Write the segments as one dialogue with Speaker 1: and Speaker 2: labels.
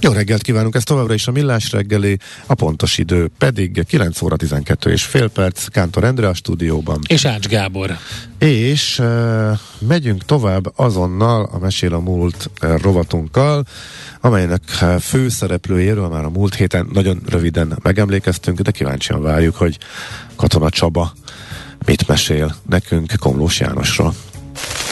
Speaker 1: Jó reggelt kívánunk, ez továbbra is a Millás reggeli, a pontos idő pedig 9 óra 12 és fél perc, Kántor Endre a stúdióban.
Speaker 2: És Ács Gábor.
Speaker 1: És uh, megyünk tovább azonnal a Mesél a Múlt uh, rovatunkkal, amelynek uh, főszereplőjéről már a múlt héten nagyon röviden megemlékeztünk, de kíváncsian várjuk, hogy Katona Csaba mit mesél nekünk Komlós Jánosról.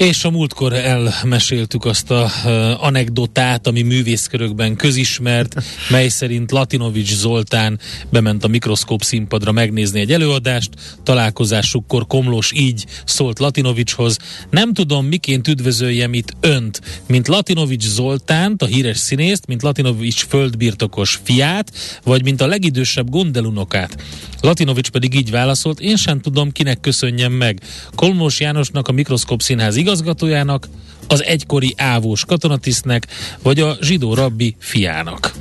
Speaker 2: És a múltkor elmeséltük azt a uh, anekdotát, ami művészkörökben közismert, mely szerint Latinovics Zoltán bement a mikroszkóp színpadra megnézni egy előadást, találkozásukkor Komlós így szólt Latinovicshoz, nem tudom miként üdvözöljem itt önt, mint Latinovics Zoltánt, a híres színészt, mint Latinovics földbirtokos fiát, vagy mint a legidősebb gondelunokát. Latinovics pedig így válaszolt, én sem tudom, kinek köszönjem meg. Kolmos Jánosnak a mikroszkóp színház igazgatójának, az egykori ávós katonatisztnek, vagy a zsidó rabbi fiának.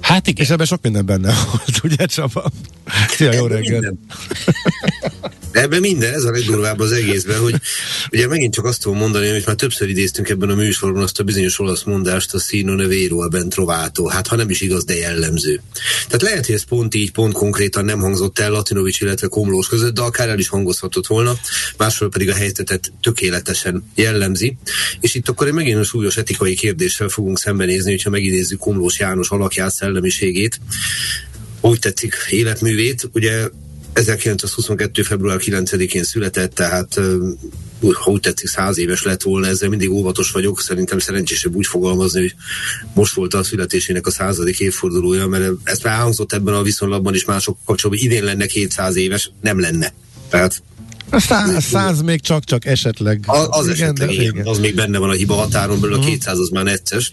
Speaker 1: Hát igen. És ebben sok minden benne volt, ugye Csaba? Szia, jó reggelt!
Speaker 3: Ebben minden, ez a legdurvább az egészben, hogy ugye megint csak azt tudom mondani, hogy már többször idéztünk ebben a műsorban azt a bizonyos olasz mondást, a Sino Nevero a Bentrovato, hát ha nem is igaz, de jellemző. Tehát lehet, hogy ez pont így, pont konkrétan nem hangzott el Latinovics, illetve Komlós között, de akár el is hangozhatott volna, másról pedig a helyzetet tökéletesen jellemzi. És itt akkor egy megint a súlyos etikai kérdéssel fogunk szembenézni, hogyha megidézzük Komlós János alakját, szellemiségét, úgy tetszik életművét. Ugye 1922. február 9-én született, tehát ha úgy tetszik, száz éves lett volna, ezzel mindig óvatos vagyok, szerintem szerencsésebb úgy fogalmazni, hogy most volt a születésének a századik évfordulója, mert ezt már elhangzott ebben a viszonylatban is mások kapcsolatban, idén lenne 200 éves, nem lenne. Tehát
Speaker 1: száz, száz még csak-csak esetleg.
Speaker 3: Az, az igen, esetleg, igen, igen. Az még benne van a hiba határon belül, a 200 mhm. az már necces.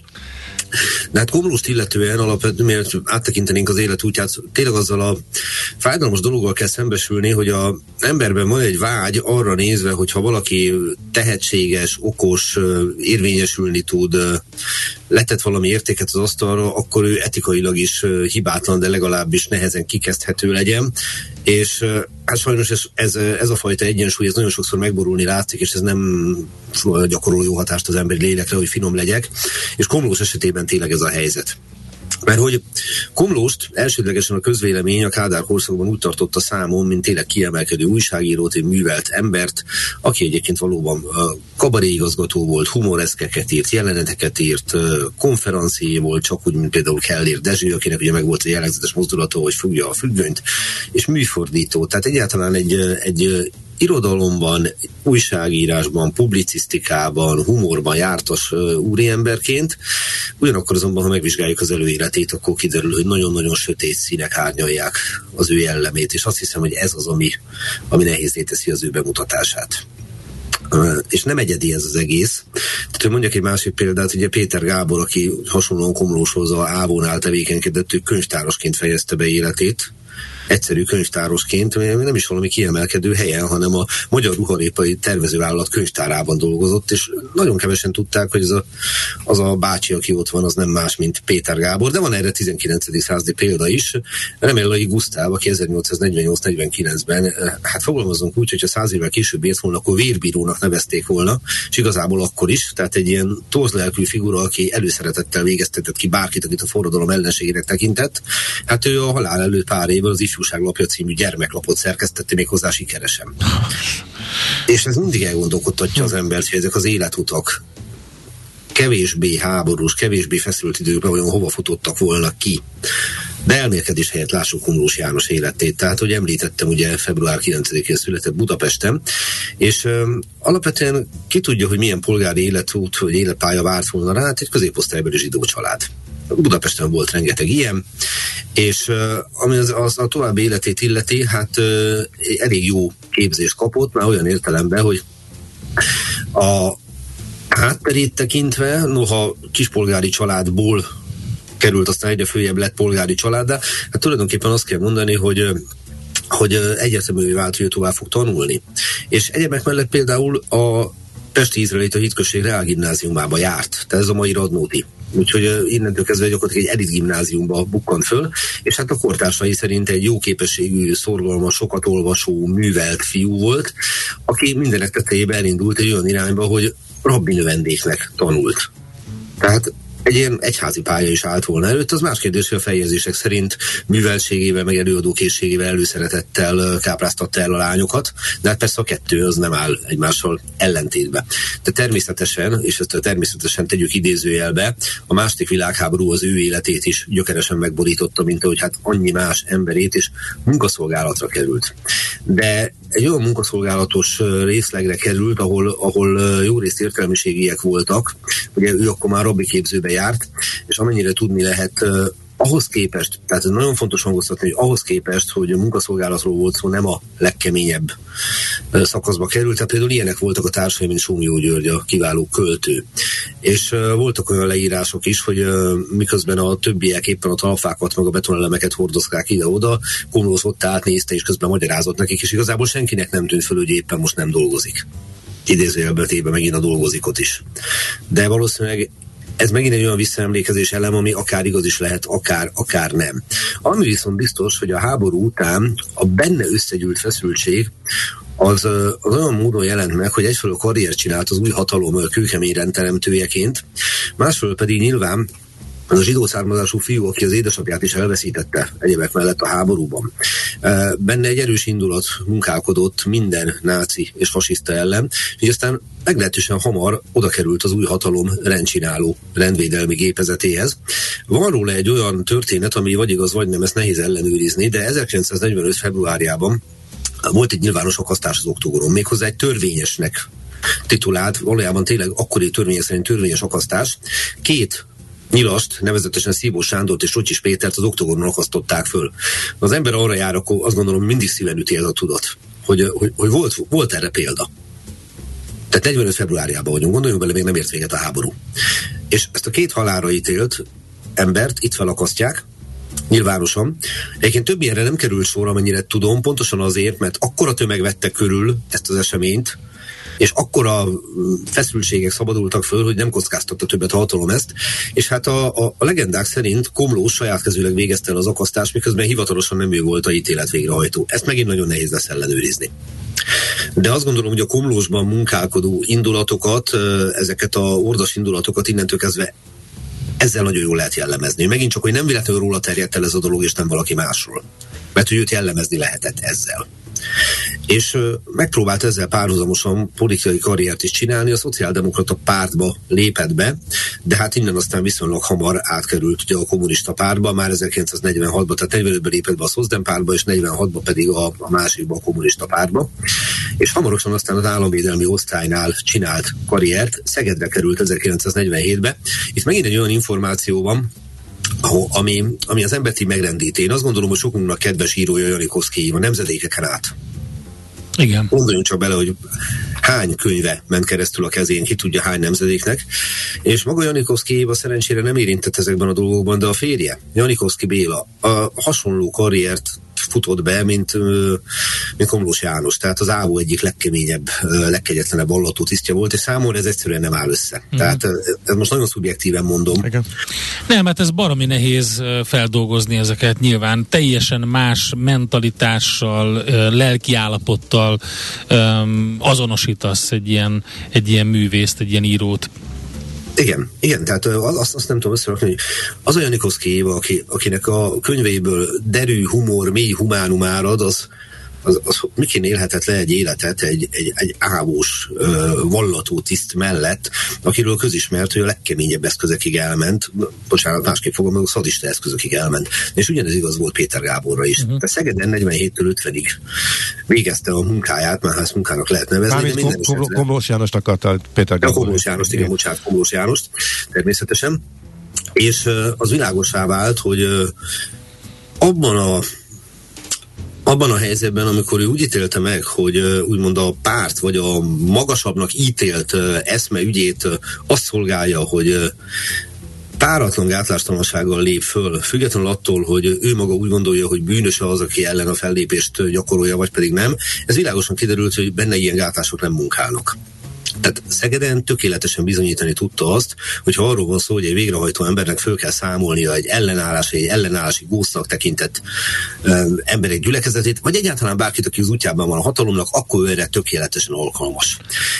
Speaker 3: De hát Komlóst illetően alapvetően, miért áttekintenénk az életútját, tényleg azzal a fájdalmas dologgal kell szembesülni, hogy a emberben van egy vágy arra nézve, hogy ha valaki tehetséges, okos, érvényesülni tud, letett valami értéket az asztalra, akkor ő etikailag is hibátlan, de legalábbis nehezen kikezdhető legyen. És hát sajnos ez, ez, ez a fajta egyensúly, ez nagyon sokszor megborulni látszik, és ez nem gyakorol jó hatást az emberi lélekre, hogy finom legyek. És Komlós esetében tényleg ez a helyzet. Mert hogy Komlóst elsődlegesen a közvélemény a Kádár korszakban úgy tartotta számon, mint tényleg kiemelkedő újságírót, egy művelt embert, aki egyébként valóban kabaré igazgató volt, humoreszkeket írt, jeleneteket írt, konferencié volt, csak úgy, mint például Kellér Dezső, akinek ugye meg volt a jellegzetes mozdulata, hogy fogja a függönyt, és műfordító. Tehát egyáltalán egy, egy irodalomban, újságírásban, publicisztikában, humorban jártas úriemberként. Ugyanakkor azonban, ha megvizsgáljuk az előéletét, akkor kiderül, hogy nagyon-nagyon sötét színek árnyalják az ő jellemét, és azt hiszem, hogy ez az, ami, ami nehézé teszi az ő bemutatását. És nem egyedi ez az egész. Tehát, hogy mondjak egy másik példát, ugye Péter Gábor, aki hasonlóan Komlóshoz a Ávónál tevékenykedett, ő könyvtárosként fejezte be életét, egyszerű könyvtárosként, nem is valami kiemelkedő helyen, hanem a Magyar Ruharépai Tervezővállalat könyvtárában dolgozott, és nagyon kevesen tudták, hogy az a, az a bácsi, aki ott van, az nem más, mint Péter Gábor, de van erre 19. századi példa is. Remélői Gusztáv, aki 1848-49-ben, eh, hát fogalmazunk úgy, hogyha száz évvel később ért volna, akkor vérbírónak nevezték volna, és igazából akkor is, tehát egy ilyen torzlelkű figura, aki előszeretettel végeztetett ki bárkit, akit a forradalom ellenségének tekintett. Hát ő a halál előtt pár évvel az Ifjúságlapja című gyermeklapot szerkesztette még hozzá sikeresen. És ez mindig elgondolkodtatja az embert, hogy ezek az életutak kevésbé háborús, kevésbé feszült időkben olyan hova futottak volna ki. De elmélkedés helyett lássuk Komlós János életét. Tehát, hogy említettem, ugye február 9-én született Budapesten, és ö, alapvetően ki tudja, hogy milyen polgári életút vagy életpálya várt volna rá, hát egy középosztálybeli zsidó család. Budapesten volt rengeteg ilyen, és ami az, az a további életét illeti, hát elég jó képzést kapott, már olyan értelemben, hogy a hátterét tekintve, noha kispolgári családból került, aztán egyre följebb lett polgári családdá, hát tulajdonképpen azt kell mondani, hogy hogy egyértelművé vált, hogy tovább fog tanulni. És egyebek mellett például a Pesti Izraelita Hitközség Reál Gimnáziumába járt, tehát ez a mai Radnóti. Úgyhogy innentől kezdve gyakorlatilag egy elit gimnáziumba bukkant föl, és hát a kortársai szerint egy jó képességű, szorgalmas, sokat olvasó, művelt fiú volt, aki mindenek tetejében elindult egy olyan irányba, hogy rabbi növendéknek tanult. Tehát egy ilyen egyházi pálya is állt volna előtt. Az más kérdés, hogy a feljegyzések szerint műveltségével, meg előadókészségével, előszeretettel kápráztatta el a lányokat, de hát persze a kettő az nem áll egymással ellentétbe. De természetesen, és ezt természetesen tegyük idézőjelbe, a második világháború az ő életét is gyökeresen megborította, mint ahogy hát annyi más emberét is munkaszolgálatra került. De egy olyan munkaszolgálatos részlegre került, ahol, ahol jó részt értelmiségiek voltak, ugye ő akkor már rabbi képzőbe járt, és amennyire tudni lehet, ahhoz képest, tehát ez nagyon fontos hangoztatni, hogy ahhoz képest, hogy a munkaszolgálatról volt szó, nem a legkeményebb szakaszba került. Tehát például ilyenek voltak a társai, mint Sumjó György, a kiváló költő. És uh, voltak olyan leírások is, hogy uh, miközben a többiek éppen a talfákat, meg a betonelemeket hordozták ide-oda, Komlós ott átnézte, és közben magyarázott nekik, és igazából senkinek nem tűnt föl, hogy éppen most nem dolgozik idézőjelben téve megint a dolgozikot is. De valószínűleg ez megint egy olyan visszaemlékezés elem, ami akár igaz is lehet, akár, akár nem. Ami viszont biztos, hogy a háború után a benne összegyűlt feszültség az, az olyan módon jelent meg, hogy egyfelől karriert csinált az új hatalom kőkemény rendteremtőjeként, másfelől pedig nyilván az a zsidó származású fiú, aki az édesapját is elveszítette egyébek mellett a háborúban. Benne egy erős indulat munkálkodott minden náci és fasiszta ellen, és aztán meglehetősen hamar oda került az új hatalom rendcsináló rendvédelmi gépezetéhez. Van róla egy olyan történet, ami vagy igaz, vagy nem, ezt nehéz ellenőrizni, de 1945. februárjában volt egy nyilvános akasztás az oktogoron, méghozzá egy törvényesnek titulált, valójában tényleg akkori törvény szerint törvényes akasztás. Két nyilast, nevezetesen Szívó Sándort és Rocsis Pétert az oktogonon akasztották föl. Az ember arra jár, akkor azt gondolom mindig szíven üti ez a tudat, hogy, hogy, hogy volt, volt erre példa. Tehát 45 februárjában vagyunk, gondoljunk bele, még nem ért véget a háború. És ezt a két halára ítélt embert itt felakasztják, nyilvánosan. Egyébként több ilyenre nem került sor, amennyire tudom, pontosan azért, mert akkora tömeg vette körül ezt az eseményt, és akkora feszültségek szabadultak föl, hogy nem kockáztatta többet a hatalom ezt, és hát a, a, a legendák szerint Komló saját kezűleg végezte el az akasztást, miközben hivatalosan nem ő volt a ítélet végrehajtó. Ezt megint nagyon nehéz lesz ellenőrizni. De azt gondolom, hogy a komlósban munkálkodó indulatokat, ezeket a ordas indulatokat innentől kezdve ezzel nagyon jól lehet jellemezni. Megint csak, hogy nem véletlenül róla terjedt el ez a dolog, és nem valaki másról. Mert hogy őt jellemezni lehetett ezzel és megpróbált ezzel párhuzamosan politikai karriert is csinálni, a szociáldemokrata pártba lépett be, de hát innen aztán viszonylag hamar átkerült ugye a kommunista pártba, már 1946-ban, tehát 45-ben lépett be a Szozdem pártba, és 46-ban pedig a, a másikba a kommunista pártba, és hamarosan aztán az államvédelmi osztálynál csinált karriert, Szegedre került 1947-be. Itt megint egy olyan információ van, ami, ami az emberi megrendít. Én azt gondolom, hogy sokunknak kedves írója Janikoszki a nemzedékeken át.
Speaker 2: Igen.
Speaker 3: Gondoljunk csak bele, hogy hány könyve ment keresztül a kezén, ki tudja hány nemzedéknek. És maga Janikovszki Éva szerencsére nem érintett ezekben a dolgokban, de a férje, Janikovszki Béla, a hasonló karriert futott be, mint, mint Komlós János. Tehát az ÁVO egyik legkeményebb, legkegyetlenebb allató tisztja volt, és számomra ez egyszerűen nem áll össze. Mm. Tehát ez most nagyon szubjektíven mondom. Igen.
Speaker 2: Nem, hát ez baromi nehéz feldolgozni ezeket nyilván. Teljesen más mentalitással, lelkiállapottal azonosítasz egy ilyen, egy ilyen művészt, egy ilyen írót.
Speaker 3: Igen, igen, tehát azt, azt nem tudom összerakni, hogy az a Janikoszki Éva, aki, akinek a könyveiből derű, humor, mély humánum árad, az, az, az miként élhetett le egy életet egy, egy, egy ávós vallató tiszt mellett, akiről közismert, hogy a legkeményebb eszközökig elment, bocsánat, másképp fogom, a szadista eszközökig elment. És ugyanez igaz volt Péter Gáborra is. Uh-huh. Szegeden 47-től 50-ig végezte a munkáját, már ezt munkának lehet nevezni.
Speaker 1: Mármint Kom- Kom- Komlós Jánost akarta Péter Gábor.
Speaker 3: Komlós Jánost, igen, bocsánat, Komlós Jánost, természetesen. És az világosá vált, hogy abban a abban a helyzetben, amikor ő úgy ítélte meg, hogy úgymond a párt, vagy a magasabbnak ítélt eszme ügyét azt szolgálja, hogy páratlan gátlástalansággal lép föl, függetlenül attól, hogy ő maga úgy gondolja, hogy bűnös az, aki ellen a fellépést gyakorolja, vagy pedig nem. Ez világosan kiderült, hogy benne ilyen gátlások nem munkálnak. Tehát Szegeden tökéletesen bizonyítani tudta azt, hogy ha arról van szó, hogy egy végrehajtó embernek föl kell számolnia egy ellenállás, egy ellenállási gósznak tekintett um, emberek gyülekezetét, vagy egyáltalán bárkit, aki az útjában van a hatalomnak, akkor ő erre tökéletesen alkalmas.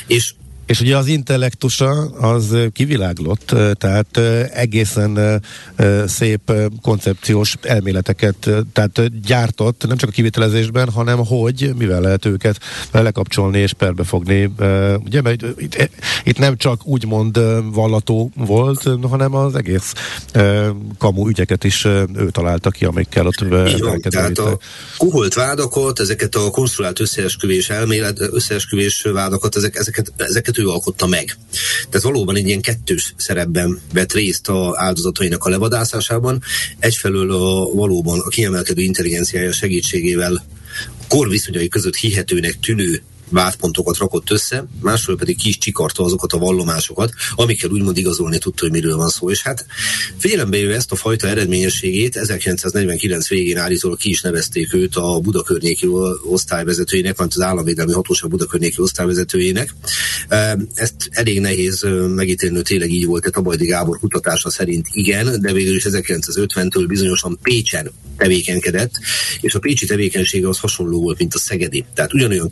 Speaker 3: És
Speaker 1: és ugye az intellektusa az kiviláglott, tehát egészen szép koncepciós elméleteket tehát gyártott, nem csak a kivitelezésben, hanem hogy mivel lehet őket lekapcsolni és perbefogni. Ugye, mert itt, itt nem csak úgymond vallató volt, hanem az egész kamu ügyeket is ő találta ki, amikkel ott
Speaker 3: Igen, tehát a kuholt vádakat, ezeket a konstruált összeesküvés elmélet, összeesküvés vádakat, ezek, ezeket, ezeket ezeket ő alkotta meg. Tehát valóban egy ilyen kettős szerepben vett részt a áldozatainak a levadászásában. Egyfelől a, valóban a kiemelkedő intelligenciája segítségével korviszonyai között hihetőnek tűnő vádpontokat rakott össze, másról pedig ki is csikarta azokat a vallomásokat, amikkel úgymond igazolni tudta, hogy miről van szó. És hát figyelembe véve ezt a fajta eredményességét, 1949 végén állítólag ki is nevezték őt a Budakörnyéki osztályvezetőjének, vagy az Államvédelmi Hatóság Budakörnyéki osztályvezetőjének. Ezt elég nehéz megítélni, tényleg így volt, tehát Tabajdi Gábor kutatása szerint igen, de végül is 1950-től bizonyosan Pécsen tevékenykedett, és a pécsi tevékenysége az hasonló volt, mint a szegedi. Tehát ugyanolyan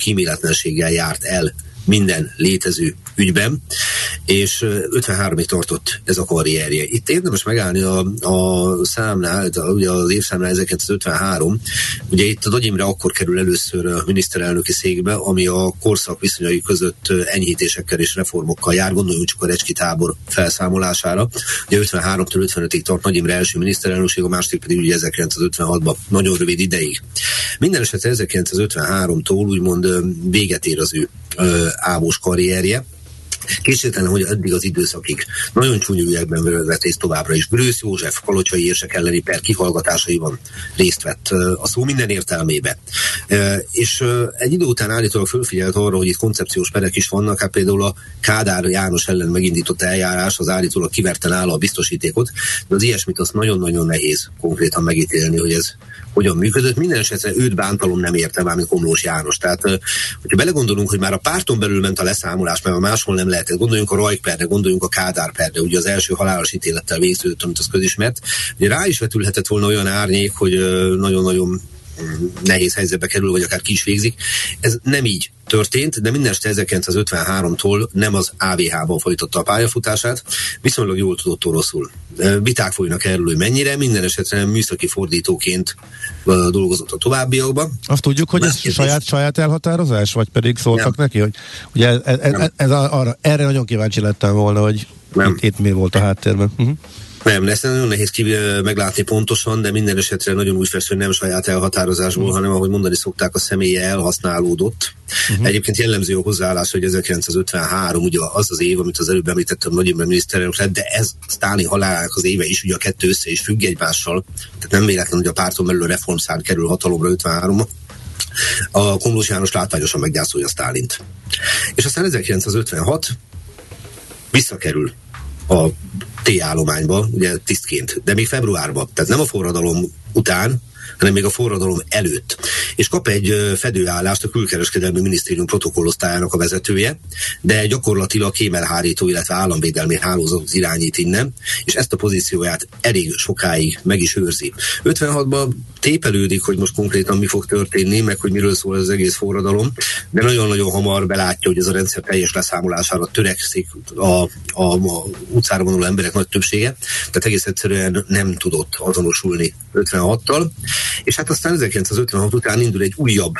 Speaker 3: kíméletlenséggel járt el minden létező ügyben, és 53-ig tartott ez a karrierje. Itt érdemes megállni a, a számnál, ugye az évszámnál 1953, ugye itt a Nagy Imre akkor kerül először a miniszterelnöki székbe, ami a korszak viszonyai között enyhítésekkel és reformokkal jár, gondoljunk csak a Recski tábor felszámolására. Ugye 53-től 55-ig tart Nagy Imre első miniszterelnökség, a másik pedig ugye 1956-ban, nagyon rövid ideig. Minden esetre 1953-tól úgymond véget ér az ő ávós karrierje. Készítelen, hogy eddig az időszakig nagyon csúnyú ügyekben részt továbbra is. Grősz József kalocsai érsek elleni per kihallgatásaiban részt vett a szó minden értelmébe. És egy idő után állítólag fölfigyelt arra, hogy itt koncepciós perek is vannak, hát például a Kádár János ellen megindított eljárás az állítólag kiverten áll a biztosítékot, de az ilyesmit azt nagyon-nagyon nehéz konkrétan megítélni, hogy ez hogyan működött. Minden esetre őt bántalom nem érte már, mint Komlós János. Tehát, hogyha belegondolunk, hogy már a párton belül ment a leszámolás, mert máshol nem lehetett, gondoljunk a Rajkperre, gondoljunk a Kádár perre, ugye az első halálos ítélettel végződött, amit az közismert. Ugye rá is vetülhetett volna olyan árnyék, hogy nagyon-nagyon nehéz helyzetbe kerül, vagy akár ki is végzik. Ez nem így történt, de minden 1953-tól nem az AVH-ban folytatta a pályafutását, viszonylag jól tudott oroszul. Viták folynak erről, hogy mennyire, minden esetre műszaki fordítóként dolgozott a továbbiakban.
Speaker 1: Azt tudjuk, hogy ez saját, saját elhatározás, vagy pedig szóltak nem. neki, hogy ugye ez, ez, ez, ez arra, erre nagyon kíváncsi lettem volna, hogy nem. Itt, itt mi volt a háttérben. Uh-huh.
Speaker 3: Nem, ezt nagyon nehéz ki, meglátni pontosan, de minden esetre nagyon úgy fesz, hogy nem saját elhatározásból, uh-huh. hanem ahogy mondani szokták, a személye elhasználódott. Uh-huh. Egyébként jellemző a hozzáállás, hogy 1953 ugye az az év, amit az előbb említettem, Nagy Imre miniszterelnök lett, de ez Sztáni halálának az éve is, ugye a kettő össze is függ egymással. Tehát nem véletlen, hogy a párton belül a reformszár kerül hatalomra 53 a Komlós János látványosan meggyászolja Sztálint. És aztán 1956 visszakerül a T-állományba, ugye tisztként, de még februárban, tehát nem a forradalom után, hanem még a forradalom előtt. És kap egy fedőállást a külkereskedelmi minisztérium protokollosztályának a vezetője, de gyakorlatilag kémelhárító, illetve államvédelmi hálózatot irányít innen, és ezt a pozícióját elég sokáig meg is őrzi. 56-ban tépelődik, hogy most konkrétan mi fog történni, meg hogy miről szól az egész forradalom, de nagyon-nagyon hamar belátja, hogy ez a rendszer teljes leszámolására törekszik a, a, a utcára vonuló emberek nagy többsége, tehát egész egyszerűen nem tudott azonosulni 56-tal, és hát aztán 1956 után indul egy újabb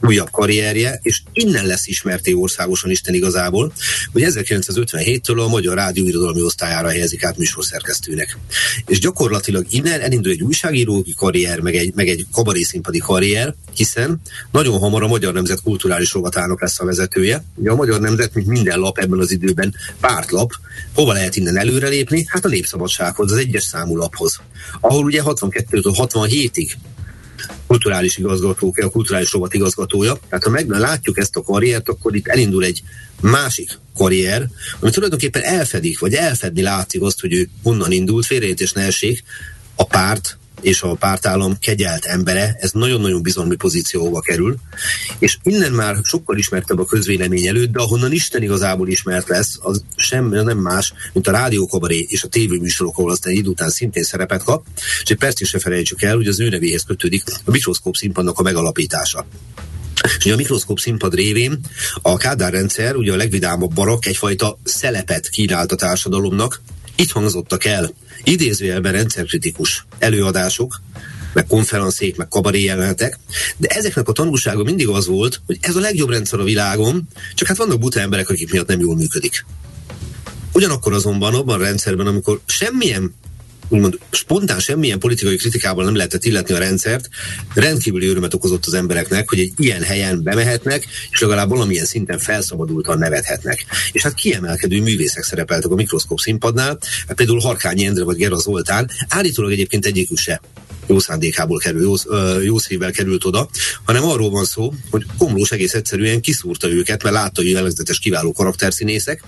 Speaker 3: újabb karrierje, és innen lesz ismerté országosan Isten igazából, hogy 1957-től a Magyar Rádió Irodalmi Osztályára helyezik át műsorszerkesztőnek. És gyakorlatilag innen elindul egy újságírói karrier, meg egy, meg egy kabarészínpadi karrier, hiszen nagyon hamar a Magyar Nemzet kulturális rovatának lesz a vezetője. Ugye a Magyar Nemzet, mint minden lap ebben az időben pártlap, hova lehet innen előrelépni? Hát a Népszabadsághoz, az egyes számú laphoz, ahol ugye 62-től 67-ig kulturális igazgató, a kulturális rovat igazgatója. Tehát ha meg látjuk ezt a karriert, akkor itt elindul egy másik karrier, ami tulajdonképpen elfedik, vagy elfedni látszik azt, hogy ő honnan indult, félreértés ne essék, a párt és a pártállam kegyelt embere, ez nagyon-nagyon bizalmi pozícióba kerül, és innen már sokkal ismertebb a közvélemény előtt, de ahonnan Isten igazából ismert lesz, az sem nem más, mint a rádiókabaré és a tévéműsorok, ahol aztán idő után szintén szerepet kap, és egy percig se felejtsük el, hogy az ő nevéhez kötődik a mikroszkóp színpadnak a megalapítása. És ugye a mikroszkóp színpad révén a Kádár rendszer, ugye a legvidámabb barok egyfajta szelepet kínált a társadalomnak, itt hangzottak el idézőjelben rendszerkritikus előadások, meg konferencék, meg kabaré jelenetek, de ezeknek a tanulsága mindig az volt, hogy ez a legjobb rendszer a világon, csak hát vannak buta emberek, akik miatt nem jól működik. Ugyanakkor azonban abban a rendszerben, amikor semmilyen úgymond spontán semmilyen politikai kritikával nem lehetett illetni a rendszert, rendkívüli örömet okozott az embereknek, hogy egy ilyen helyen bemehetnek, és legalább valamilyen szinten felszabadultan nevethetnek. És hát kiemelkedő művészek szerepeltek a mikroszkóp színpadnál, például Harkányi Endre vagy Gera Zoltán, állítólag egyébként egyikük se jó szándékából kerül, jó, jó szívvel került oda, hanem arról van szó, hogy Komlós egész egyszerűen kiszúrta őket, mert látta, hogy jellegzetes kiváló karakterszínészek,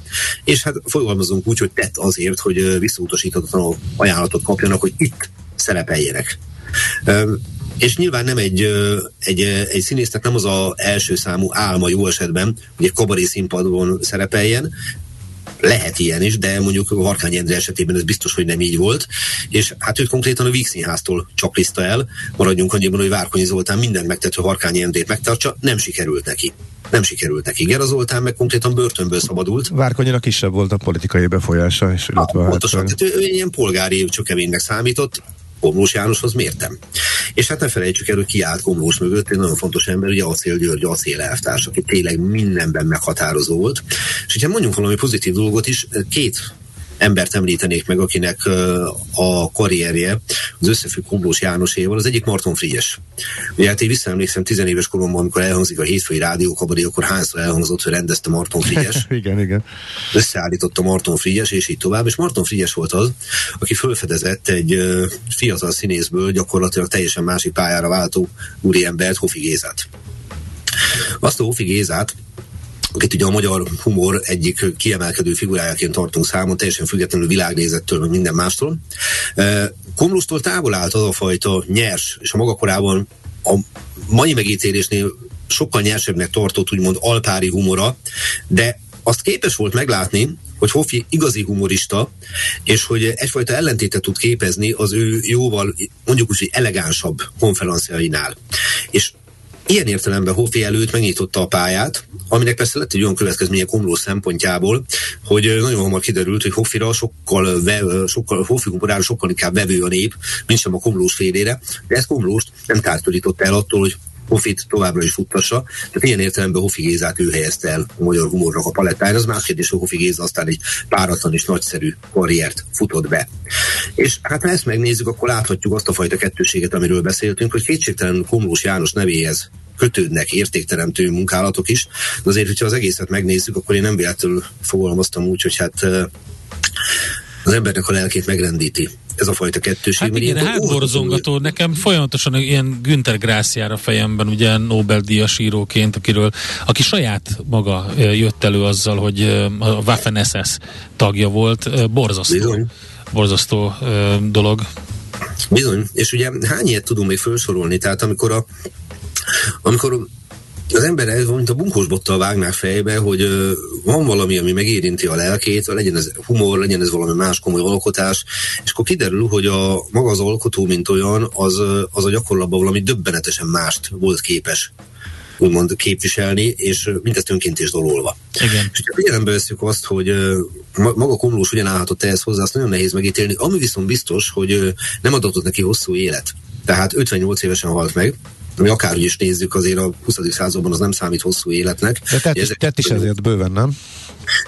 Speaker 3: és hát fogalmazunk úgy, hogy tett azért, hogy visszautasíthatatlan ajánlatot kapjanak, hogy itt szerepeljenek. És nyilván nem egy, egy, egy színésznek nem az az első számú álma jó esetben, hogy egy kabaré színpadon szerepeljen, lehet ilyen is, de mondjuk a Harkány Endre esetében ez biztos, hogy nem így volt, és hát őt konkrétan a Víg Színháztól csapliszta el, maradjunk annyiban, hogy Várkonyi Zoltán mindent megtett, hogy Harkány Endrét megtartsa, nem sikerült neki. Nem sikerült neki. Gera Zoltán meg konkrétan börtönből szabadult.
Speaker 1: Várkonyira kisebb volt a politikai befolyása. És
Speaker 3: illetve ah, pontosan, hát, ő, ő ilyen polgári csökeménynek számított, Komlós Jánoshoz mértem. És hát ne felejtsük el, hogy ki állt Komlós mögött, egy nagyon fontos ember, ugye Acél György, Acél elvtárs, aki tényleg mindenben meghatározó volt. És hogyha mondjunk valami pozitív dolgot is, két embert említenék meg, akinek a karrierje az összefügg Komlós Jánoséval, az egyik Marton Frigyes. Ugye hát én visszaemlékszem tizenéves koromban, amikor elhangzik a hétfői rádiókabari, akkor hányszor elhangzott, hogy rendezte Marton Frigyes.
Speaker 1: igen, igen.
Speaker 3: Összeállította Marton Frigyes, és így tovább, és Marton Frigyes volt az, aki felfedezett egy fiatal színészből gyakorlatilag teljesen másik pályára váltó úriembert, Hofi Gézát. Azt a Hofi Gézát akit ugye a magyar humor egyik kiemelkedő figurájaként tartunk számon, teljesen függetlenül világnézettől, meg minden mástól. Komlusztól távol állt az a fajta nyers, és a maga korában a mai megítélésnél sokkal nyersebbnek tartott úgymond alpári humora, de azt képes volt meglátni, hogy Hofi igazi humorista, és hogy egyfajta ellentétet tud képezni az ő jóval, mondjuk úgy, hogy elegánsabb konferenciainál. És Ilyen értelemben Hofi előtt megnyitotta a pályát, aminek persze lett egy olyan következménye Komló szempontjából, hogy nagyon hamar kiderült, hogy Hofira sokkal, ve, sokkal Hofi humorára sokkal inkább vevő a nép, mint sem a Komlós félére, de ezt Komlóst nem kártölította el attól, hogy Hofit továbbra is futtassa. Tehát ilyen értelemben Hofi Gézát ő helyezte el a magyar humornak a palettáján. Az más kérdés, hogy Hofi Géza aztán egy páratlan és nagyszerű karriert futott be. És hát ha ezt megnézzük, akkor láthatjuk azt a fajta kettőséget, amiről beszéltünk, hogy kétségtelen Komlós János nevéhez kötődnek értékteremtő munkálatok is, de azért, hogyha az egészet megnézzük, akkor én nem véletlenül fogalmaztam úgy, hogy hát az embernek a lelkét megrendíti ez a fajta kettőség.
Speaker 2: Hát igen, hátborzongató. Nekem folyamatosan ilyen Günther Gráciára fejemben, ugye Nobel-díjas íróként, akiről, aki saját maga jött elő azzal, hogy a Waffen SS tagja volt. Borzasztó. Bizony. Borzasztó dolog.
Speaker 3: Bizony, és ugye hány ilyet tudunk még felsorolni? Tehát amikor a amikor az ember ez mint a bunkós bottal vágnák fejbe, hogy ö, van valami, ami megérinti a lelkét, legyen ez humor, legyen ez valami más komoly alkotás, és akkor kiderül, hogy a maga az alkotó, mint olyan, az, az a gyakorlatban valami döbbenetesen mást volt képes úgymond képviselni, és mindezt önként is dololva.
Speaker 2: Igen.
Speaker 3: És figyelembe veszük azt, hogy maga Komlós ugyan állhatott ehhez hozzá, azt nagyon nehéz megítélni. Ami viszont biztos, hogy nem adatott neki hosszú élet. Tehát 58 évesen halt meg, ami akárhogy is nézzük, azért a 20. században az nem számít hosszú életnek.
Speaker 1: De tett, is, tett is ezért bőven, nem?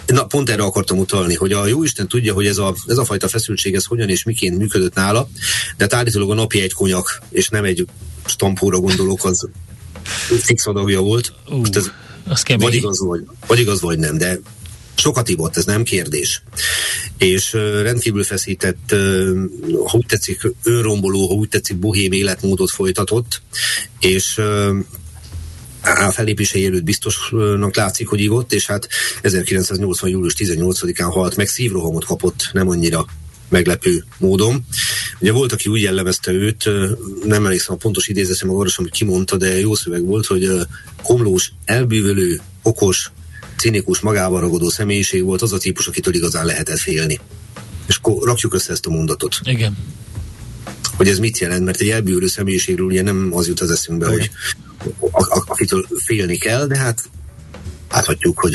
Speaker 3: Na, pont erre akartam utalni, hogy a jóisten tudja, hogy ez a, ez a fajta feszültség, ez hogyan és miként működött nála, de hát állítólag a napi egy konyak, és nem egy stampóra gondolok, az fix adagja volt.
Speaker 2: Most ez az
Speaker 3: vagy igaz, vagy, vagy igaz, vagy nem, de sokat ivott, ez nem kérdés. És rendkívül feszített, ha úgy tetszik, önromboló, ha úgy tetszik, bohém életmódot folytatott, és a felépései előtt biztosnak látszik, hogy ivott, és hát 1980. július 18-án halt meg, szívrohamot kapott, nem annyira meglepő módon. Ugye volt, aki úgy jellemezte őt, nem emlékszem a pontos idézetem a orvosom, hogy kimondta, de jó szöveg volt, hogy komlós, elbűvölő, okos, cinikus, magával ragadó személyiség volt az a típus, akitől igazán lehetett félni. És akkor rakjuk össze ezt a mondatot.
Speaker 2: Igen.
Speaker 3: Hogy ez mit jelent, mert egy elbűvölő személyiségről ugye nem az jut az eszünkbe, Igen. hogy akitől félni kell, de hát láthatjuk, hogy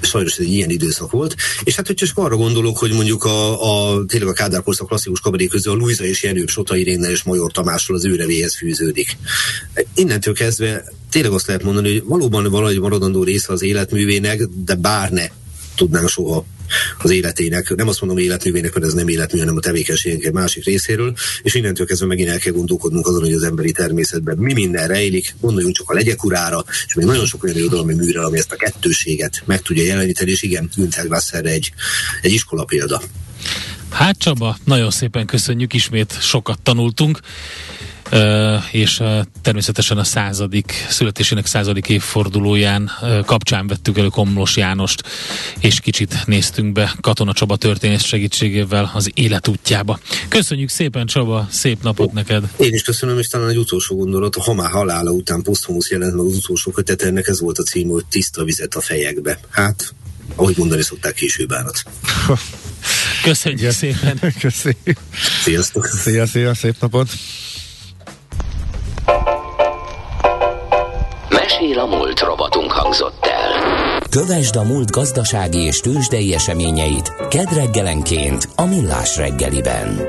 Speaker 3: sajnos egy ilyen időszak volt. És hát, hogyha csak arra gondolok, hogy mondjuk a, a tényleg a Kádár korszak klasszikus kabaré közül a Luisa és Jenő, Sota Irénnel és Major Tamásról az őrevéhez fűződik. Innentől kezdve tényleg azt lehet mondani, hogy valóban valahogy maradandó része az életművének, de bár ne tudnánk soha az életének, nem azt mondom életművének, mert ez nem életmű, hanem a tevékenységek egy másik részéről, és innentől kezdve megint el kell gondolkodnunk azon, hogy az emberi természetben mi minden rejlik, gondoljunk csak a legyekurára, és még nagyon sok olyan irodalmi műre, ami ezt a kettőséget meg tudja jeleníteni, és igen, Günther Glasserre egy, egy iskola példa.
Speaker 2: Hát Csaba, nagyon szépen köszönjük, ismét sokat tanultunk és természetesen a századik, születésének századik évfordulóján kapcsán vettük elő Komlós Jánost, és kicsit néztünk be Katona Csaba történész segítségével az életútjába. Köszönjük szépen Csaba, szép napot neked!
Speaker 3: Én is köszönöm, és talán egy utolsó gondolat, ha már halála után posztumusz jelent meg az utolsó kötet, ennek ez volt a cím, hogy tiszta vizet a fejekbe. Hát, ahogy mondani szokták később állat.
Speaker 2: Köszönjük Igen. szépen!
Speaker 1: Köszönjük!
Speaker 3: Sziasztok!
Speaker 1: Szia, szia, szép napot!
Speaker 4: Mesél a múlt robotunk hangzott el. Kövesd a múlt gazdasági és tőzsdei eseményeit kedd reggelenként a Millás reggeliben.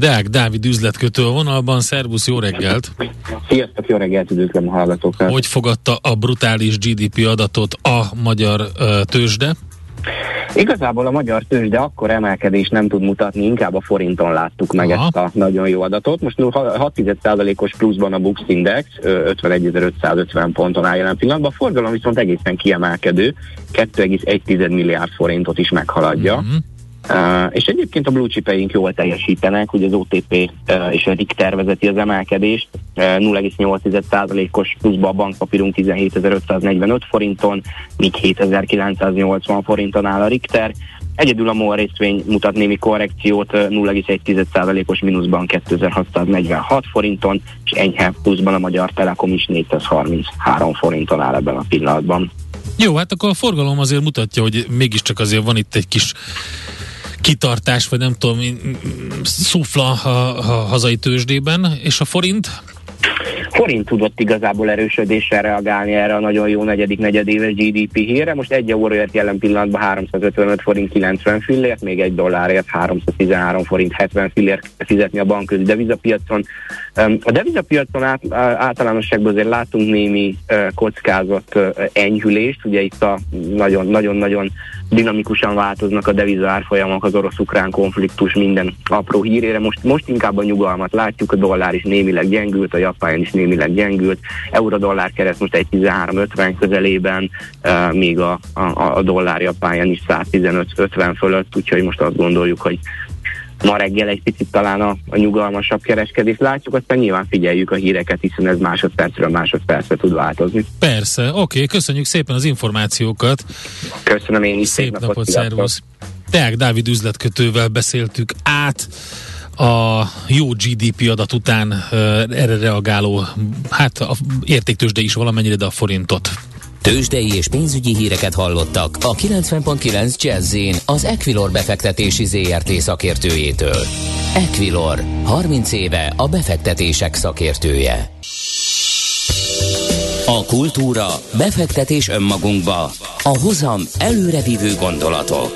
Speaker 2: Deák Dávid üzletkötő a vonalban, szervusz, jó reggelt!
Speaker 5: Sziasztok, jó reggelt, üdvözlöm a hallgatókat!
Speaker 2: Hogy fogadta a brutális GDP adatot a magyar uh, tőzsde?
Speaker 5: Igazából a magyar tőzsde akkor emelkedés nem tud mutatni, inkább a forinton láttuk meg Aha. ezt a nagyon jó adatot. Most 6%-os pluszban a Bux Index 51.550 ponton áll jelen pillanatban, a forgalom viszont egészen kiemelkedő, 2,1 milliárd forintot is meghaladja. Uh-huh. És egyébként a blue chipeink jól teljesítenek, ugye az OTP uh, és a RIK tervezeti az emelkedést, uh, 0,8%-os pluszba a bankpapírunk 17.545 forinton, míg 7.980 forinton áll a Richter, Egyedül a MOL részvény mutat némi korrekciót 0,1%-os mínuszban 2646 forinton, és enyhe pluszban a Magyar Telekom is 433 forinton áll ebben a pillanatban.
Speaker 2: Jó, hát akkor a forgalom azért mutatja, hogy mégiscsak azért van itt egy kis kitartás, vagy nem tudom, szufla a, a hazai tőzsdében, és a forint?
Speaker 5: forint tudott igazából erősödéssel reagálni erre a nagyon jó negyedik negyedéves GDP hírre. Most egy euróért jelen pillanatban 355 forint 90 fillért, még egy dollárért 313 forint 70 fillért fizetni a bankközi devizapiacon. A devizapiacon át, általánosságban azért látunk némi kockázat enyhülést, ugye itt a nagyon-nagyon dinamikusan változnak a deviza árfolyamok, az orosz-ukrán konfliktus minden apró hírére. Most, most inkább a nyugalmat látjuk, a dollár is némileg gyengült, a japán is némileg gyengült, euró-dollár kereszt most egy 13-50 közelében, uh, míg a, a, a dollár japán is 115-50 fölött, úgyhogy most azt gondoljuk, hogy ma reggel egy picit talán a, a nyugalmasabb kereskedést látjuk, aztán nyilván figyeljük a híreket, hiszen ez másodpercről másodpercre tud változni.
Speaker 2: Persze, oké, okay, köszönjük szépen az információkat.
Speaker 5: Köszönöm én is.
Speaker 2: Szép, szép napot, napot szervusz. Teák Dávid üzletkötővel beszéltük át a jó GDP adat után erre reagáló, hát a értéktősde is valamennyire, de a forintot
Speaker 4: Tőzsdei és pénzügyi híreket hallottak a 90.9 jazz az Equilor befektetési ZRT szakértőjétől. Equilor, 30 éve a befektetések szakértője. A kultúra, befektetés önmagunkba, a hozam előrevívő gondolatok.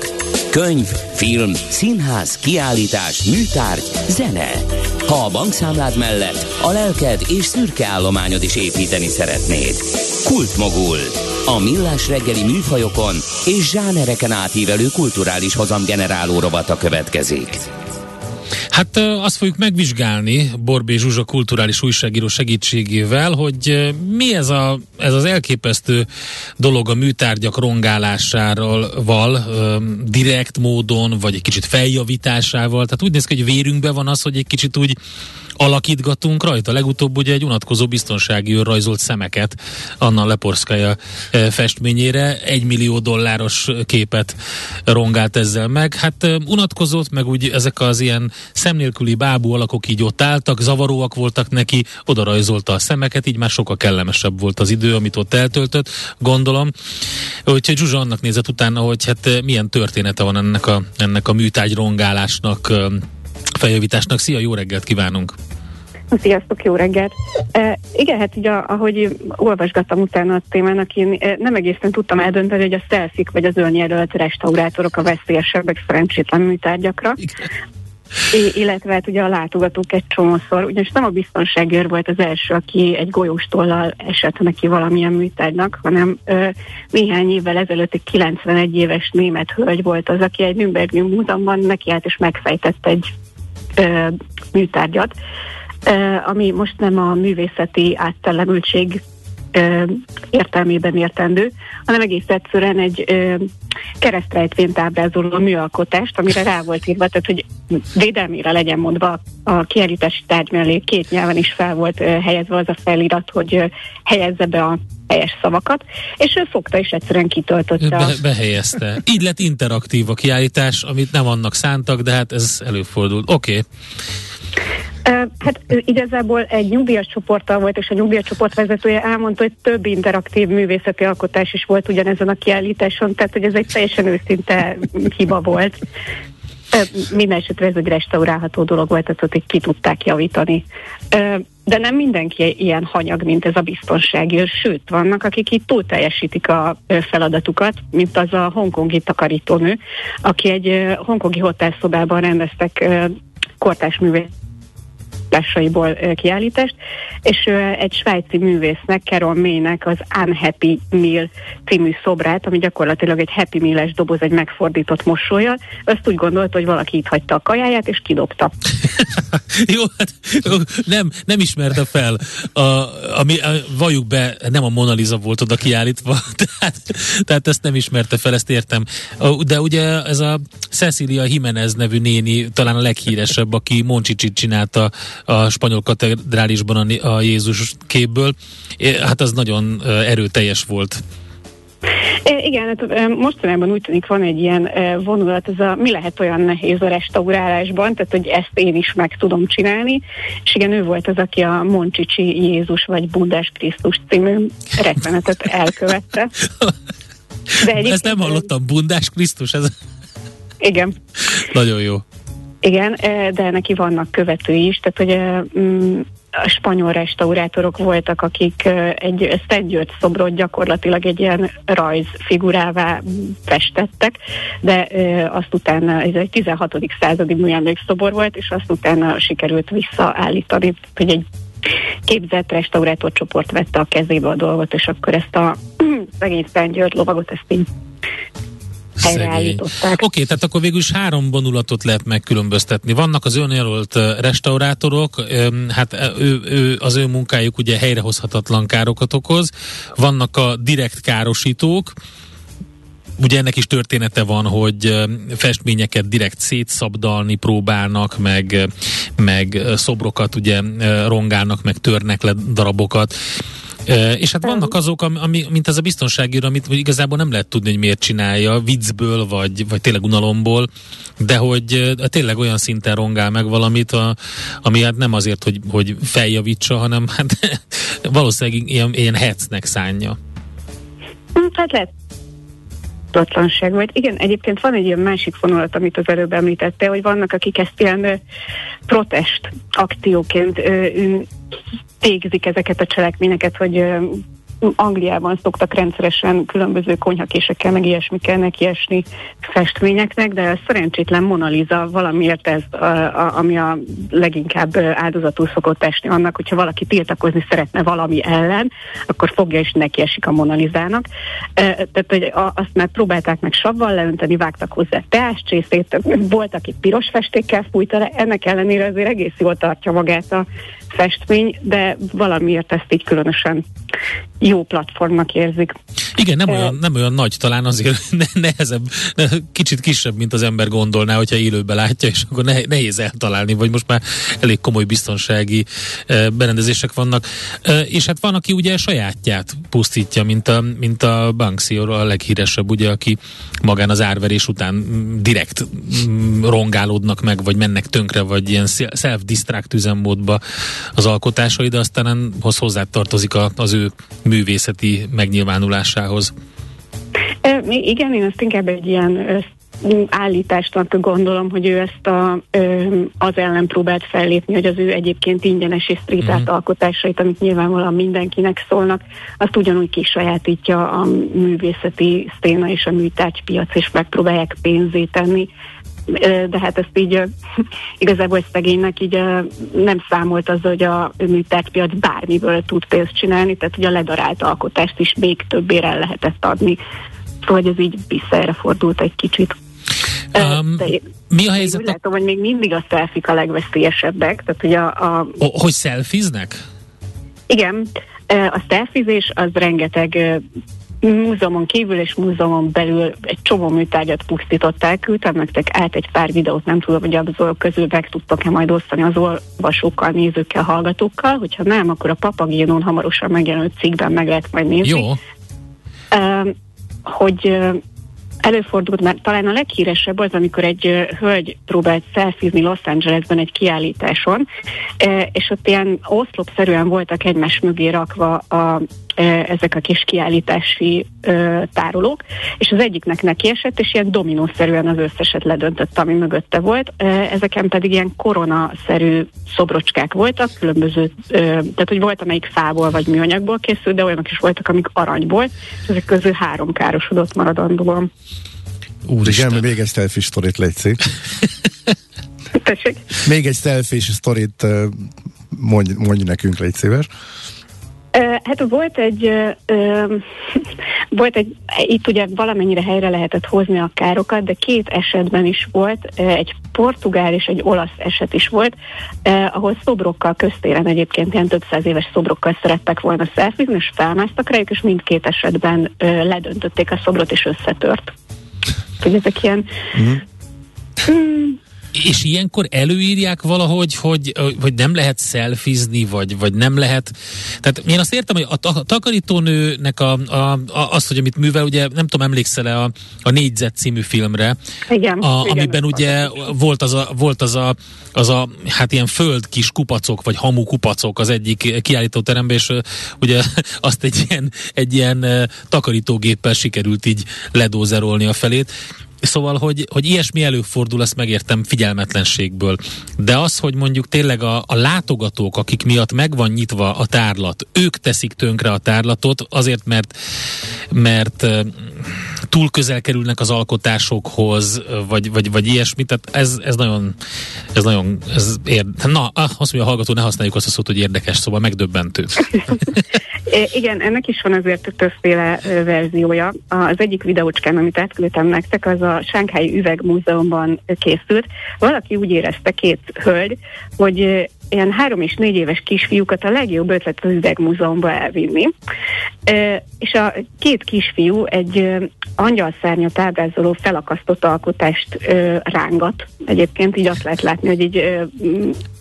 Speaker 4: Könyv, film, színház, kiállítás, műtárgy, zene. Ha a bankszámlád mellett a lelked és szürke állományod is építeni szeretnéd. Kultmogul. A millás reggeli műfajokon és zsánereken átívelő kulturális hozamgeneráló rovata következik.
Speaker 2: Hát azt fogjuk megvizsgálni Borbé Zsuzsa kulturális újságíró segítségével, hogy mi ez, a, ez az elképesztő dolog a műtárgyak rongálásáról val, direkt módon, vagy egy kicsit feljavításával. Tehát úgy néz ki, hogy vérünkben van az, hogy egy kicsit úgy alakítgatunk rajta. Legutóbb ugye egy unatkozó biztonsági őr rajzolt szemeket Anna Leporszkaja e, festményére. Egy millió dolláros képet rongált ezzel meg. Hát e, unatkozott, meg úgy ezek az ilyen szemnélküli bábú alakok így ott álltak, zavaróak voltak neki, oda rajzolta a szemeket, így már sokkal kellemesebb volt az idő, amit ott eltöltött, gondolom. Úgyhogy Zsuzsa annak nézett utána, hogy hát e, milyen története van ennek a, ennek a műtágy rongálásnak, feljavításnak. Szia, jó reggelt kívánunk!
Speaker 6: Sziasztok, jó reggelt! E, igen, hát ugye, ahogy olvasgattam utána a témának, én nem egészen tudtam eldönteni, hogy a szelfik vagy az önjelölt restaurátorok a veszélyesebbek szerencsétlen műtárgyakra. I- illetve hát ugye a látogatók egy csomószor, ugyanis nem a biztonságőr volt az első, aki egy golyóstollal esett neki valamilyen műtárgynak, hanem ö, néhány évvel ezelőtt egy 91 éves német hölgy volt az, aki egy Nürnbergi múzeumban nekiállt és megfejtett egy műtárgyat, ami most nem a művészeti áttellemültség ö, értelmében értendő, hanem egész egyszerűen egy keresztrejtvényt ábrázoló műalkotást, amire rá volt írva, tehát hogy védelmére legyen mondva a kiállítási tárgy mellé két nyelven is fel volt helyezve az a felirat, hogy helyezze be a helyes szavakat, és ő fogta és egyszerűen kitöltötte.
Speaker 2: Be, behelyezte. Így lett interaktív a kiállítás, amit nem annak szántak, de hát ez előfordult. Oké. Okay.
Speaker 6: Hát igazából egy nyugdíjas csoporttal volt, és a nyugdíjas csoport vezetője elmondta, hogy több interaktív művészeti alkotás is volt ugyanezen a kiállításon, tehát hogy ez egy teljesen őszinte hiba volt. Minden esetre ez egy restaurálható dolog volt, tehát hogy ki tudták javítani. De nem mindenki ilyen hanyag, mint ez a biztonsági, sőt, vannak, akik itt túl teljesítik a feladatukat, mint az a hongkongi takarítónő, aki egy hongkongi hotelszobában rendeztek kortás művészet alkotásaiból kiállítást, és egy svájci művésznek, Carol Maynek az Unhappy Meal című szobrát, ami gyakorlatilag egy Happy Meal-es doboz egy megfordított mosolyjal, azt úgy gondolta, hogy valaki itt hagyta a kajáját, és kidobta.
Speaker 2: Jó, hát nem, nem ismerte fel, a, ami, a, valljuk be, nem a Mona Lisa volt oda kiállítva, tehát, tehát ezt nem ismerte fel, ezt értem. De ugye ez a Cecilia Jimenez nevű néni talán a leghíresebb, aki Moncsicsit csinálta a spanyol katedrálisban a, Jézus képből. Hát az nagyon erőteljes volt.
Speaker 6: Igen, hát mostanában úgy tűnik van egy ilyen vonulat, ez a mi lehet olyan nehéz a restaurálásban, tehát hogy ezt én is meg tudom csinálni, és igen, ő volt az, aki a Moncsicsi Jézus vagy Bundás Krisztus című rettenetet elkövette.
Speaker 2: De Ezt nem hallottam, Bundás Krisztus? Ez...
Speaker 6: Igen.
Speaker 2: Nagyon jó.
Speaker 6: Igen, de neki vannak követői is, tehát hogy mm, a spanyol restaurátorok voltak, akik egy György szobrot gyakorlatilag egy ilyen rajzfigurává festettek, de azt utána, ez egy 16. századi műemlékszobor volt, és azt utána sikerült visszaállítani, hogy egy képzett restaurátorcsoport vette a kezébe a dolgot, és akkor ezt a szegény Szent György lovagot ezt így helyreállították. Oké,
Speaker 2: tehát akkor végül is három vonulatot lehet megkülönböztetni. Vannak az önjelölt restaurátorok, hát ő, ő, az ő munkájuk ugye helyrehozhatatlan károkat okoz. Vannak a direkt károsítók, Ugye ennek is története van, hogy festményeket direkt szétszabdalni próbálnak, meg, meg szobrokat ugye rongálnak, meg törnek le darabokat. És hát vannak azok, ami, mint ez a biztonsági amit igazából nem lehet tudni, hogy miért csinálja, viccből, vagy, vagy tényleg unalomból, de hogy tényleg olyan szinten rongál meg valamit, a, ami hát nem azért, hogy, hogy feljavítsa, hanem hát valószínűleg ilyen, ilyen hecnek szánja.
Speaker 6: Hát lehet tudatlanság volt. Igen, egyébként van egy ilyen másik vonulat, amit az előbb említette, hogy vannak, akik ezt ilyen protest akcióként végzik ezeket a cselekményeket, hogy Angliában szoktak rendszeresen különböző konyhakésekkel, meg ilyesmikkel nekiesni festményeknek, de a szerencsétlen Mona Lisa valamiért ez, a, a, ami a leginkább áldozatul szokott esni annak, hogyha valaki tiltakozni szeretne valami ellen, akkor fogja és nekiesik a Mona Lisának. Tehát hogy azt már próbálták meg savval leönteni, vágtak hozzá teáscsészét, volt, aki piros festékkel fújta le, ennek ellenére azért egész jól tartja magát a festmény, de valamiért ezt így különösen jó platformnak érzik.
Speaker 2: Igen, nem, olyan, nem olyan nagy, talán azért nehezebb, kicsit kisebb, mint az ember gondolná, hogyha élőben látja, és akkor nehéz eltalálni, vagy most már elég komoly biztonsági berendezések vannak. És hát van, aki ugye sajátját pusztítja, mint a, mint a Banksy, a leghíresebb, ugye, aki magán az árverés után direkt mm, rongálódnak meg, vagy mennek tönkre, vagy ilyen self-distract üzemmódba az alkotásai, de aztán hozzá tartozik az ő művészeti megnyilvánulásához.
Speaker 6: E, igen, én ezt inkább egy ilyen állításnak gondolom, hogy ő ezt a, az ellen próbált fellépni, hogy az ő egyébként ingyenes és street art mm. alkotásait, amik nyilvánvalóan mindenkinek szólnak, azt ugyanúgy kisajátítja a művészeti szténa és a műtárgypiac, és megpróbálják pénzé tenni de hát ezt így igazából szegénynek így nem számolt az, hogy a műtárgypiac bármiből tud pénzt csinálni, tehát hogy a ledarált alkotást is még többére el lehetett adni. Szóval ez így visszaerre fordult egy kicsit.
Speaker 2: Um, de mi a helyzet? Úgy
Speaker 6: látom, hogy még mindig a szelfik a legveszélyesebbek. Tehát, hogy, a, a...
Speaker 2: O, hogy szelfiznek?
Speaker 6: Igen, a szelfizés az rengeteg múzeumon kívül és múzeumon belül egy csomó műtárgyat pusztították, küldtem nektek át egy pár videót, nem tudom, hogy azok közül meg tudtok-e majd osztani az olvasókkal, nézőkkel, hallgatókkal, hogyha nem, akkor a Papagénon hamarosan megjelenő cikkben meg lehet majd nézni.
Speaker 2: Jó.
Speaker 6: Uh, hogy előfordult, mert talán a leghíresebb az, amikor egy hölgy próbált szelfizni Los Angelesben egy kiállításon, és ott ilyen oszlopszerűen voltak egymás mögé rakva a ezek a kis kiállítási ö, tárolók, és az egyiknek neki esett, és ilyen dominószerűen az összeset ledöntött, ami mögötte volt. Ezeken pedig ilyen koronaszerű szobrocskák voltak, különböző, ö, tehát hogy volt, amelyik fából vagy műanyagból készült, de olyanok is voltak, amik aranyból, és ezek közül három károsodott maradandóan.
Speaker 1: Úristen. Igen, még egy selfie sztorit létszik.
Speaker 6: Tessék?
Speaker 1: Még egy selfie sztorit mondj, mondj nekünk, légy szíves.
Speaker 6: Hát volt egy, volt egy, itt ugye valamennyire helyre lehetett hozni a károkat, de két esetben is volt, egy portugál és egy olasz eset is volt, ahol szobrokkal köztéren egyébként ilyen több száz éves szobrokkal szerettek volna szelfizni, és felmásztak rájuk, és mindkét esetben ledöntötték a szobrot, és összetört. Hogy ezek ilyen... Mm.
Speaker 2: Mm, és ilyenkor előírják valahogy, hogy, hogy nem lehet szelfizni, vagy, vagy nem lehet. Tehát én azt értem, hogy a takarítónőnek a, a, a, azt, hogy amit művel, ugye nem tudom, emlékszel-e a, a Négyzet című filmre,
Speaker 6: igen,
Speaker 2: a,
Speaker 6: igen,
Speaker 2: amiben ugye volt az a, volt az a, az a, hát ilyen föld kis kupacok, vagy hamu kupacok az egyik kiállítóteremben, és ugye azt egy ilyen, egy ilyen takarítógéppel sikerült így ledózerolni a felét. Szóval, hogy, hogy ilyesmi előfordul, ezt megértem figyelmetlenségből. De az, hogy mondjuk tényleg a, a látogatók, akik miatt meg van nyitva a tárlat, ők teszik tönkre a tárlatot, azért, mert, mert túl közel kerülnek az alkotásokhoz, vagy, vagy, vagy ilyesmi, tehát ez, ez nagyon, ez nagyon, ez ér... na, azt mondja a hallgató, ne használjuk azt a szót, hogy érdekes, szóval megdöbbentő.
Speaker 6: Igen, ennek is van azért többféle verziója. Az egyik videócskán, amit átküldtem nektek, az a Sánkhái Üvegmúzeumban készült. Valaki úgy érezte, két hölgy, hogy ilyen három és négy éves kisfiúkat a legjobb ötlet az üvegmúzeumba elvinni. E, és a két kisfiú egy angyalszárnyat ábrázoló felakasztott alkotást e, rángat. Egyébként így azt lehet látni, hogy így e,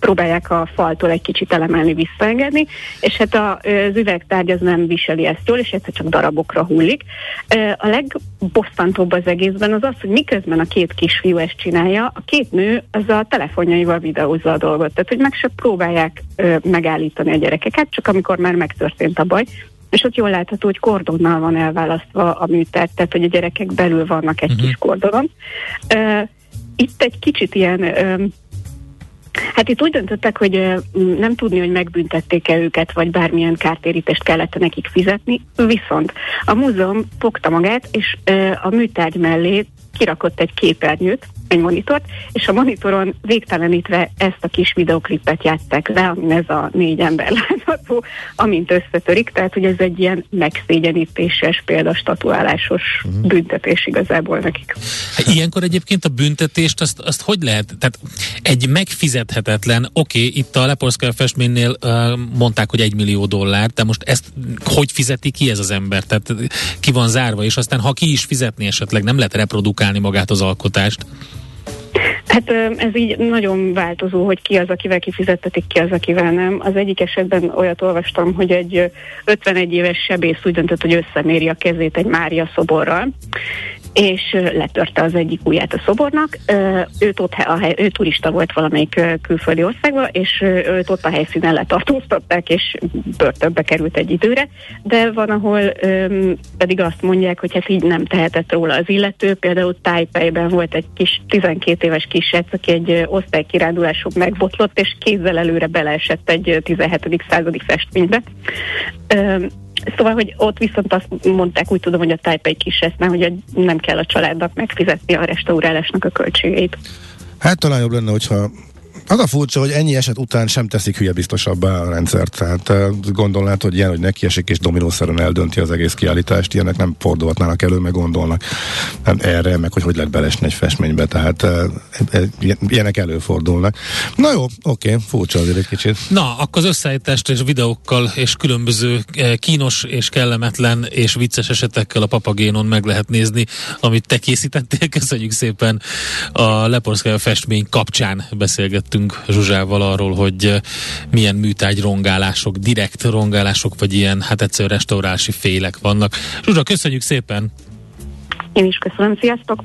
Speaker 6: próbálják a faltól egy kicsit elemelni, visszaengedni, és hát a, az üvegtárgy az nem viseli ezt jól, és egyszer csak darabokra hullik. E, a legbosszantóbb az egészben az az, hogy miközben a két kisfiú ezt csinálja, a két nő az a telefonjaival videózza a dolgot. Tehát, hogy meg próbálják ö, megállítani a gyerekeket, csak amikor már megtörtént a baj, és ott jól látható, hogy kordonnal van elválasztva a műtár, tehát hogy a gyerekek belül vannak egy uh-huh. kis kordonon. Uh, itt egy kicsit ilyen uh, Hát itt úgy döntöttek, hogy nem tudni, hogy megbüntették-e őket, vagy bármilyen kártérítést kellett nekik fizetni, viszont a múzeum fogta magát, és a műtárgy mellé kirakott egy képernyőt, monitort, és a monitoron végtelenítve ezt a kis videoklipet játszák le, amin ez a négy ember látható, amint összetörik, tehát hogy ez egy ilyen megszégyenítéses, példastatuálásos uh-huh. büntetés igazából nekik.
Speaker 2: Hát ilyenkor egyébként a büntetést azt, azt hogy lehet? Tehát egy megfizethetetlen, oké, okay, itt a Lepolszka festménynél uh, mondták, hogy egy millió dollár, de most ezt hogy fizeti ki ez az ember? Tehát ki van zárva, és aztán ha ki is fizetni esetleg, nem lehet reprodukálni magát az alkotást.
Speaker 6: Hát ez így nagyon változó, hogy ki az, akivel kifizettetik, ki az, akivel nem. Az egyik esetben olyat olvastam, hogy egy 51 éves sebész úgy döntött, hogy összeméri a kezét egy Mária szoborral, és letörte az egyik ujját a szobornak. Őt ott, a hely, ő turista volt valamelyik külföldi országban, és őt ott a helyszínen letartóztatták, és börtönbe került egy időre, de van, ahol pedig azt mondják, hogy hát így nem tehetett róla az illető. Például Tájpejben volt egy kis 12 éves kisrác, aki egy osztálykiránduláson megbotlott, és kézzel előre beleesett egy 17. századi festménybe Szóval, hogy ott viszont azt mondták, úgy tudom, hogy a Taipei kis eszme, hogy nem kell a családnak megfizetni a restaurálásnak a költségeit.
Speaker 1: Hát talán jobb lenne, hogyha az a furcsa, hogy ennyi eset után sem teszik hülye biztosabbá a rendszert. Tehát gondolnád, hogy ilyen, hogy nekiesik és dominószerűen eldönti az egész kiállítást, ilyenek nem fordulhatnának elő, meg gondolnak erre, meg hogy hogy lehet belesni egy festménybe. Tehát e, e, ilyenek előfordulnak. Na jó, oké, furcsa azért egy kicsit.
Speaker 2: Na, akkor az összeállítást és videókkal és különböző kínos és kellemetlen és vicces esetekkel a papagénon meg lehet nézni, amit te készítettél. Köszönjük szépen a Leporszkája festmény kapcsán beszélgettünk beszélgettünk Zsuzsával arról, hogy eh, milyen műtágy rongálások, direkt rongálások, vagy ilyen, hát egyszerűen restaurálási félek vannak. Zsuzsa, köszönjük szépen!
Speaker 6: Én is köszönöm, sziasztok!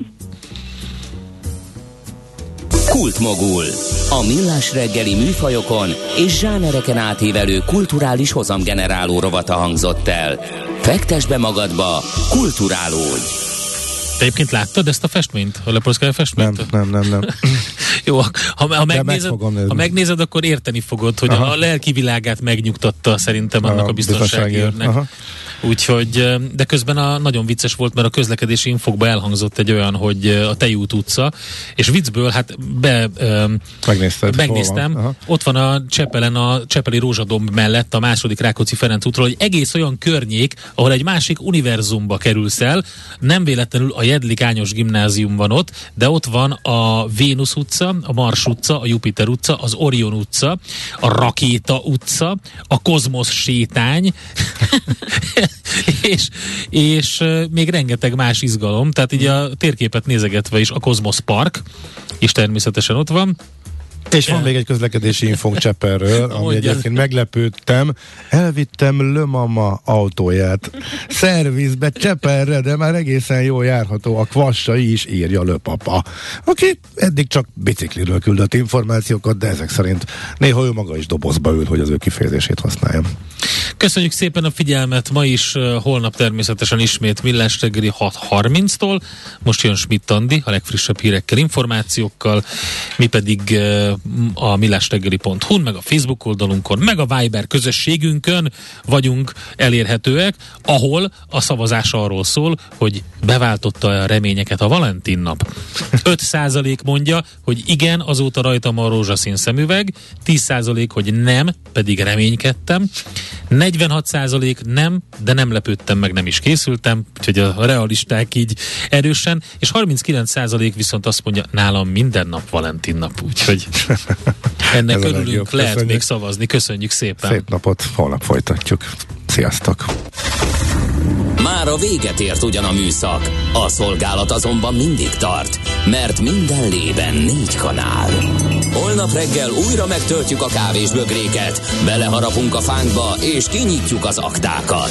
Speaker 4: Kultmogul. A millás reggeli műfajokon és zsánereken átívelő kulturális hozamgeneráló rovata hangzott el. Fektes be magadba, kulturálódj!
Speaker 2: Te egyébként láttad ezt a festményt? A Leporszkája festményt?
Speaker 1: Nem, nem, nem, nem.
Speaker 2: Jó, ha, ha, megnézed, ha megnézed, akkor érteni fogod, hogy Aha. a lelki világát megnyugtatta szerintem annak a, a biztonsági őrnek. Úgyhogy, de közben a, nagyon vicces volt, mert a közlekedési infokban elhangzott egy olyan, hogy a Tejút utca, és viccből hát be,
Speaker 1: Megnézted,
Speaker 2: megnéztem, van? ott van a Csepelen, a Csepeli Rózsadomb mellett a második Rákóczi Ferenc útról, hogy egész olyan környék, ahol egy másik univerzumba kerülsz el, nem véletlenül a Jedlik Ányos gimnázium van ott, de ott van a Vénusz utca, a Mars utca, a Jupiter utca, az Orion utca, a Rakéta utca, a Kozmosz sétány, és, és még rengeteg más izgalom, tehát így a térképet nézegetve is a Kozmosz Park, és természetesen ott van,
Speaker 1: és van még egy közlekedési infónk Cseperről, ami egyébként meglepődtem. Elvittem Lömama autóját szervizbe Cseperre, de már egészen jól járható. A kvassai is írja Löpapa. Aki eddig csak bicikliről küldött információkat, de ezek szerint néha ő maga is dobozba ül, hogy az ő kifejezését használjam.
Speaker 2: Köszönjük szépen a figyelmet, ma is, holnap természetesen ismét Millás reggeli 6.30-tól. Most jön Schmidt Andi a legfrissebb hírekkel, információkkal, mi pedig a millásreggeli.hu, meg a Facebook oldalunkon, meg a Viber közösségünkön vagyunk elérhetőek, ahol a szavazás arról szól, hogy beváltotta a reményeket a Valentin nap. 5% mondja, hogy igen, azóta rajtam a rózsaszín szemüveg, 10% hogy nem, pedig reménykedtem, 46% nem, de nem lepődtem meg, nem is készültem, úgyhogy a realisták így erősen, és 39% viszont azt mondja, nálam minden nap Valentin nap, úgyhogy ennek örülünk, lehet Köszönjük. még szavazni. Köszönjük szépen.
Speaker 1: Szép napot, holnap folytatjuk. Sziasztok!
Speaker 4: Már a véget ért ugyan a műszak, a szolgálat azonban mindig tart, mert minden lében négy kanál. Holnap reggel újra megtöltjük a kávés bögréket, beleharapunk a fánkba és kinyitjuk az aktákat.